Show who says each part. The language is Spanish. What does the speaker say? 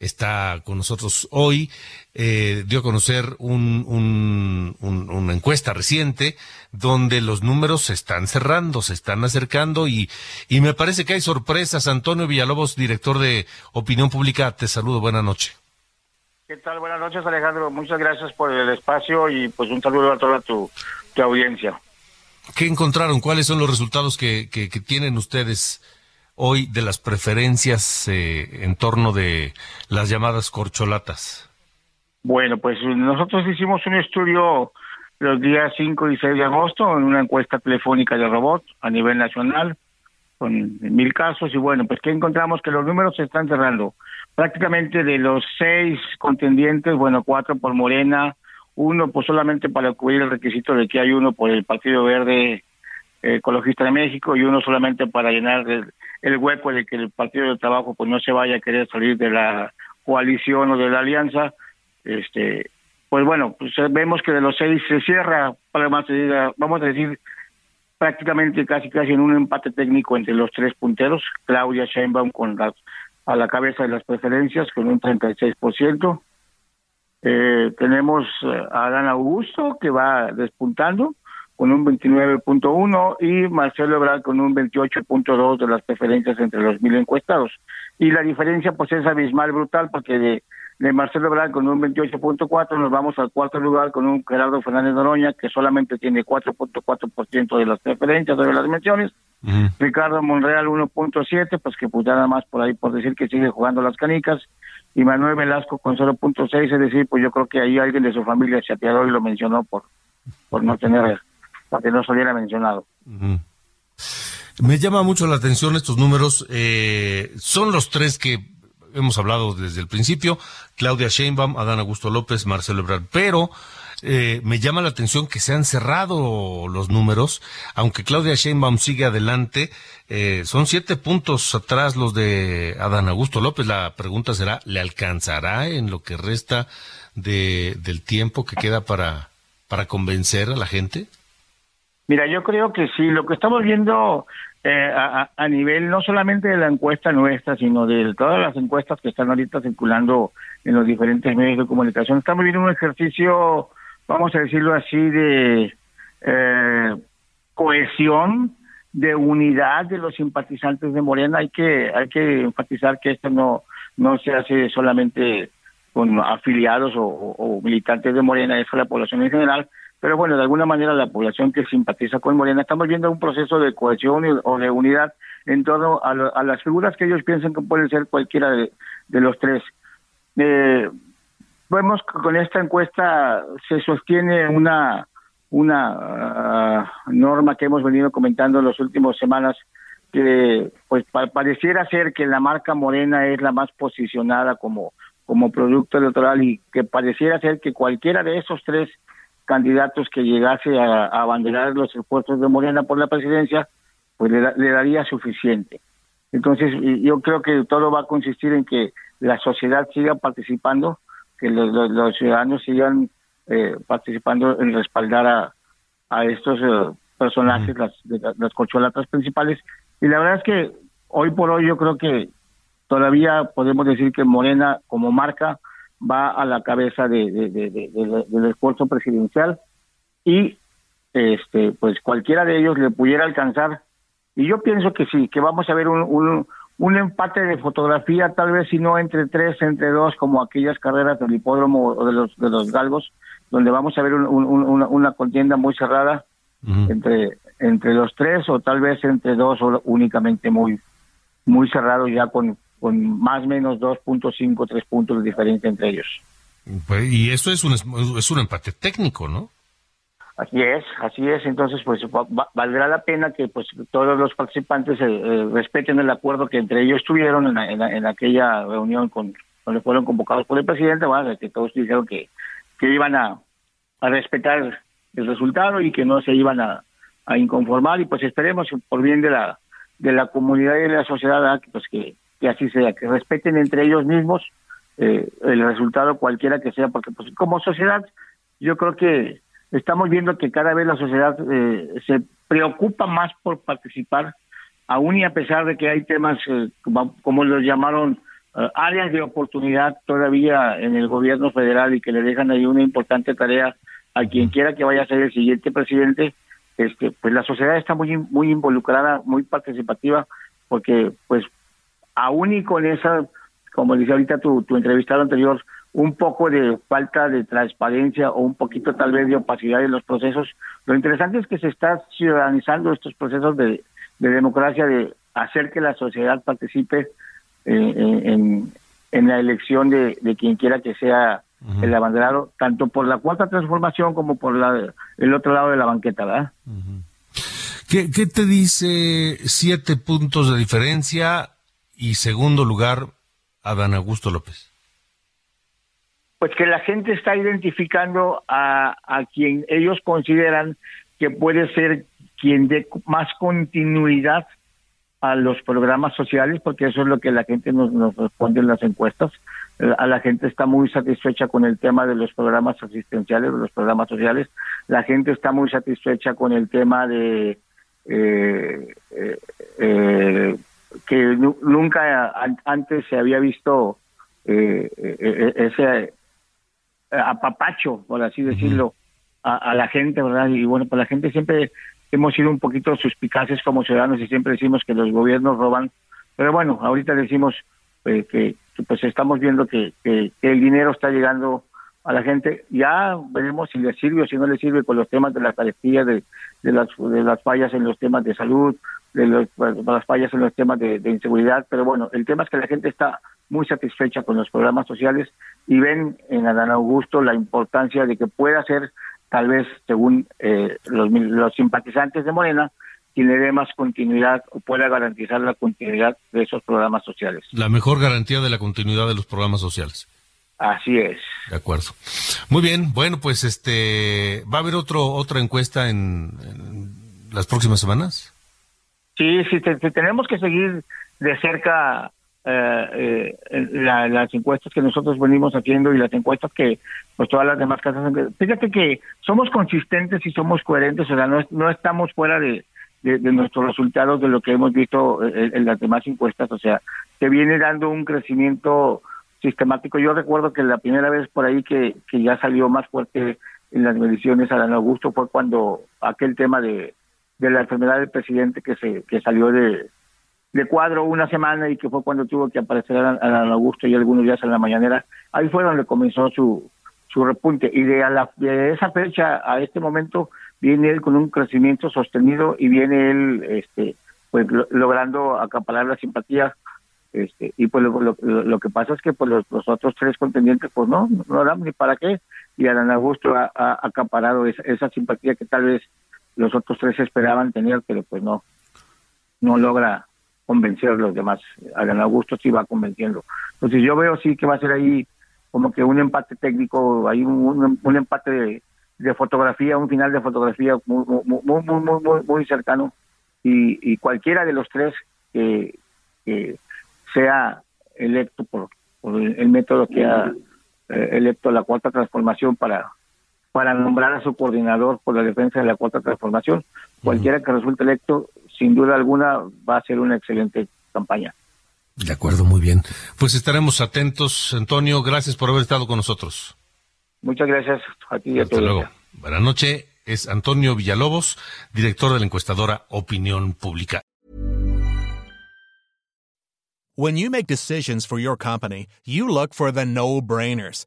Speaker 1: Está con nosotros hoy. Eh, dio a conocer un, un, un, una encuesta reciente donde los números se están cerrando, se están acercando y, y me parece que hay sorpresas. Antonio Villalobos, director de Opinión Pública, te saludo. Buenas noches.
Speaker 2: ¿Qué tal? Buenas noches, Alejandro. Muchas gracias por el espacio y pues un saludo a toda tu, tu audiencia.
Speaker 1: ¿Qué encontraron? ¿Cuáles son los resultados que, que, que tienen ustedes hoy de las preferencias eh, en torno de las llamadas corcholatas?
Speaker 2: Bueno, pues nosotros hicimos un estudio los días 5 y 6 de agosto en una encuesta telefónica de robot a nivel nacional con mil casos y bueno, pues que encontramos que los números se están cerrando. Prácticamente de los seis contendientes, bueno, cuatro por Morena, uno pues solamente para cubrir el requisito de que hay uno por el Partido Verde Ecologista de México y uno solamente para llenar el, hueco de que el Partido del Trabajo pues no se vaya a querer salir de la coalición o de la alianza. Este, pues bueno, pues vemos que de los seis se cierra, vamos a decir, prácticamente casi casi en un empate técnico entre los tres punteros, Claudia Sheinbaum con la, a la cabeza de las preferencias con un 36%. Eh, tenemos a Adán Augusto que va despuntando con un 29.1 y Marcelo Ebrard con un 28.2 de las preferencias entre los mil encuestados. Y la diferencia pues es abismal, brutal, porque de, de Marcelo Ebrard con un 28.4 nos vamos al cuarto lugar con un Gerardo Fernández Noroña que solamente tiene 4.4% de las preferencias de las menciones. Ricardo Monreal 1.7, pues que pues nada más por ahí por decir que sigue jugando las canicas. Y Manuel Velasco con 0.6, es decir, pues yo creo que ahí alguien de su familia se apiadó y lo mencionó por, por no tener para que no saliera mencionado.
Speaker 1: Me llama mucho la atención estos números. Eh, son los tres que hemos hablado desde el principio: Claudia Sheinbaum, Adán Augusto López, Marcelo Ebrard. Pero eh, me llama la atención que se han cerrado los números, aunque Claudia Sheinbaum sigue adelante. Eh, son siete puntos atrás los de Adán Augusto López. La pregunta será: ¿le alcanzará en lo que resta de, del tiempo que queda para convencer a la gente?
Speaker 2: Mira, yo creo que sí, lo que estamos viendo eh, a, a, nivel no solamente de la encuesta nuestra, sino de todas las encuestas que están ahorita circulando en los diferentes medios de comunicación, estamos viendo un ejercicio, vamos a decirlo así, de eh, cohesión, de unidad de los simpatizantes de Morena. Hay que hay que enfatizar que esto no no se hace solamente con afiliados o, militantes de Morena, es la población en general, pero bueno, de alguna manera la población que simpatiza con Morena, estamos viendo un proceso de cohesión o de unidad en torno a, lo, a las figuras que ellos piensan que pueden ser cualquiera de, los tres. Eh, vemos que con esta encuesta se sostiene una una uh, norma que hemos venido comentando en las últimas semanas que pues pa pareciera ser que la marca Morena es la más posicionada como como producto electoral y que pareciera ser que cualquiera de esos tres candidatos que llegase a, a abanderar los esfuerzos de Morena por la presidencia, pues le, le, daría suficiente. Entonces, yo creo que todo va a consistir en que la sociedad siga participando, que los, los, los ciudadanos sigan eh, participando en respaldar a, a estos eh, personajes, las, las, corcholatas principales. Y la verdad es que hoy por hoy yo creo que todavía podemos decir que Morena como marca va a la cabeza de, de, de, de, del esfuerzo presidencial y este pues cualquiera de ellos le pudiera alcanzar y yo pienso que sí que vamos a ver un, un, un empate de fotografía tal vez si no entre tres entre dos como aquellas carreras del hipódromo o de los de los galgos donde vamos a ver un, una, una, contienda muy cerrada uh -huh. entre entre los tres o tal vez entre dos o únicamente muy muy cerrado ya con con más o menos 2.5, 3 puntos de diferencia entre ellos.
Speaker 1: Pues, y esto es un, es un empate técnico, ¿no?
Speaker 2: Así es, así es. Entonces, pues valdrá la pena que pues todos los participantes eh, eh, respeten el acuerdo que entre ellos tuvieron en, aquella reunión con donde fueron convocados por el presidente, ¿vale? que todos dijeron que, que iban a, a respetar el resultado y que no se iban a, a inconformar y pues esperemos por bien de la de la comunidad y de la sociedad pues que, que así sea, que respeten entre ellos mismos eh, el resultado cualquiera que sea, porque pues como sociedad yo creo que estamos viendo que cada vez la sociedad eh, se preocupa más por participar, aún y a pesar de que hay temas, eh, como, los llamaron, eh, áreas de oportunidad todavía en el gobierno federal y que le dejan ahí una importante tarea a quien quiera que vaya a ser el siguiente presidente, este, pues la sociedad está muy muy involucrada, muy participativa, porque pues aún y con esa, como dice ahorita tu, tu entrevistado anterior, un poco de falta de transparencia o un poquito tal vez de opacidad en los procesos. Lo interesante es que se está ciudadanizando estos procesos de, democracia, de hacer que la sociedad participe eh, en, en, la elección de, quien quiera que sea el abanderado, tanto por la cuarta transformación como por la, el otro lado de la banqueta, ¿verdad?
Speaker 1: ¿Qué, ¿Qué te dice siete puntos de diferencia y segundo lugar, Adán Augusto López?
Speaker 2: pues que la gente está identificando a, a quien ellos consideran que puede ser quien dé más continuidad a los programas sociales, porque eso es lo que la gente nos, nos responde en las encuestas. Eh, la gente está muy satisfecha con el tema de los programas asistenciales, de los programas sociales. La gente está muy satisfecha con el tema de eh, eh, que nunca antes se había visto ese apapacho, por así decirlo, a, la gente, ¿verdad? Y bueno, pues la gente siempre hemos sido un poquito suspicaces como ciudadanos y siempre decimos que los gobiernos roban, pero bueno, ahorita decimos eh, que, pues estamos viendo que, que, el dinero está llegando a la gente, ya veremos si le sirve o si no le sirve con los temas de la carestía, de, de, las, de las fallas en los temas de salud, de, los, las fallas en los temas de, de inseguridad, pero bueno, el tema es que la gente está muy satisfecha con los programas sociales y ven en Adán Augusto la importancia de que pueda ser, tal vez según eh, los, los simpatizantes de Morena, quien le dé más continuidad o pueda garantizar la continuidad de esos programas sociales.
Speaker 1: La mejor garantía de la continuidad de los programas sociales.
Speaker 2: Así es.
Speaker 1: De acuerdo. Muy bien, bueno, pues este, ¿va a haber otro otra encuesta en, las próximas semanas?
Speaker 2: Sí, sí, tenemos que seguir de cerca eh, eh las encuestas que nosotros venimos haciendo y las encuestas que pues todas las demás casas fíjate que somos consistentes y somos coherentes o sea no, no estamos fuera de, de, nuestros resultados de lo que hemos visto en, las demás encuestas o sea se viene dando un crecimiento sistemático. Yo recuerdo que la primera vez por ahí que, que ya salió más fuerte en las mediciones a Augusto fue cuando aquel tema de, de la enfermedad del presidente que se que salió de de cuadro una semana y que fue cuando tuvo que aparecer a, Augusto y algunos días en la mañanera, ahí fue donde comenzó su, su repunte. Y de, a la, de esa fecha a este momento viene él con un crecimiento sostenido y viene él este pues logrando acaparar la simpatía este y pues lo, lo, que pasa es que pues los, otros tres contendientes pues no no dan ni para qué y Adán Augusto ha, acaparado esa, esa, simpatía que tal vez los otros tres esperaban tener pero pues no no logra convencer a los demás. Adán Augusto sí va convenciendo. Entonces yo veo sí que va a ser ahí como que un empate técnico, hay un, un, empate de, fotografía, un final de fotografía muy muy muy muy, muy, cercano y, y, cualquiera de los tres que, sea electo por, el, método que ha eh, electo la cuarta transformación para para nombrar a su coordinador por la defensa de la cuarta transformación. Cualquiera que resulte electo sin duda alguna va a ser una excelente campaña.
Speaker 1: De acuerdo, muy bien. Pues estaremos atentos, Antonio. Gracias por haber estado con nosotros.
Speaker 2: Muchas gracias a ti y a
Speaker 1: Hasta luego. Buenas noches. Es Antonio Villalobos, director de la encuestadora Opinión Pública.
Speaker 3: When you make decisions for your company, you look for the no-brainers.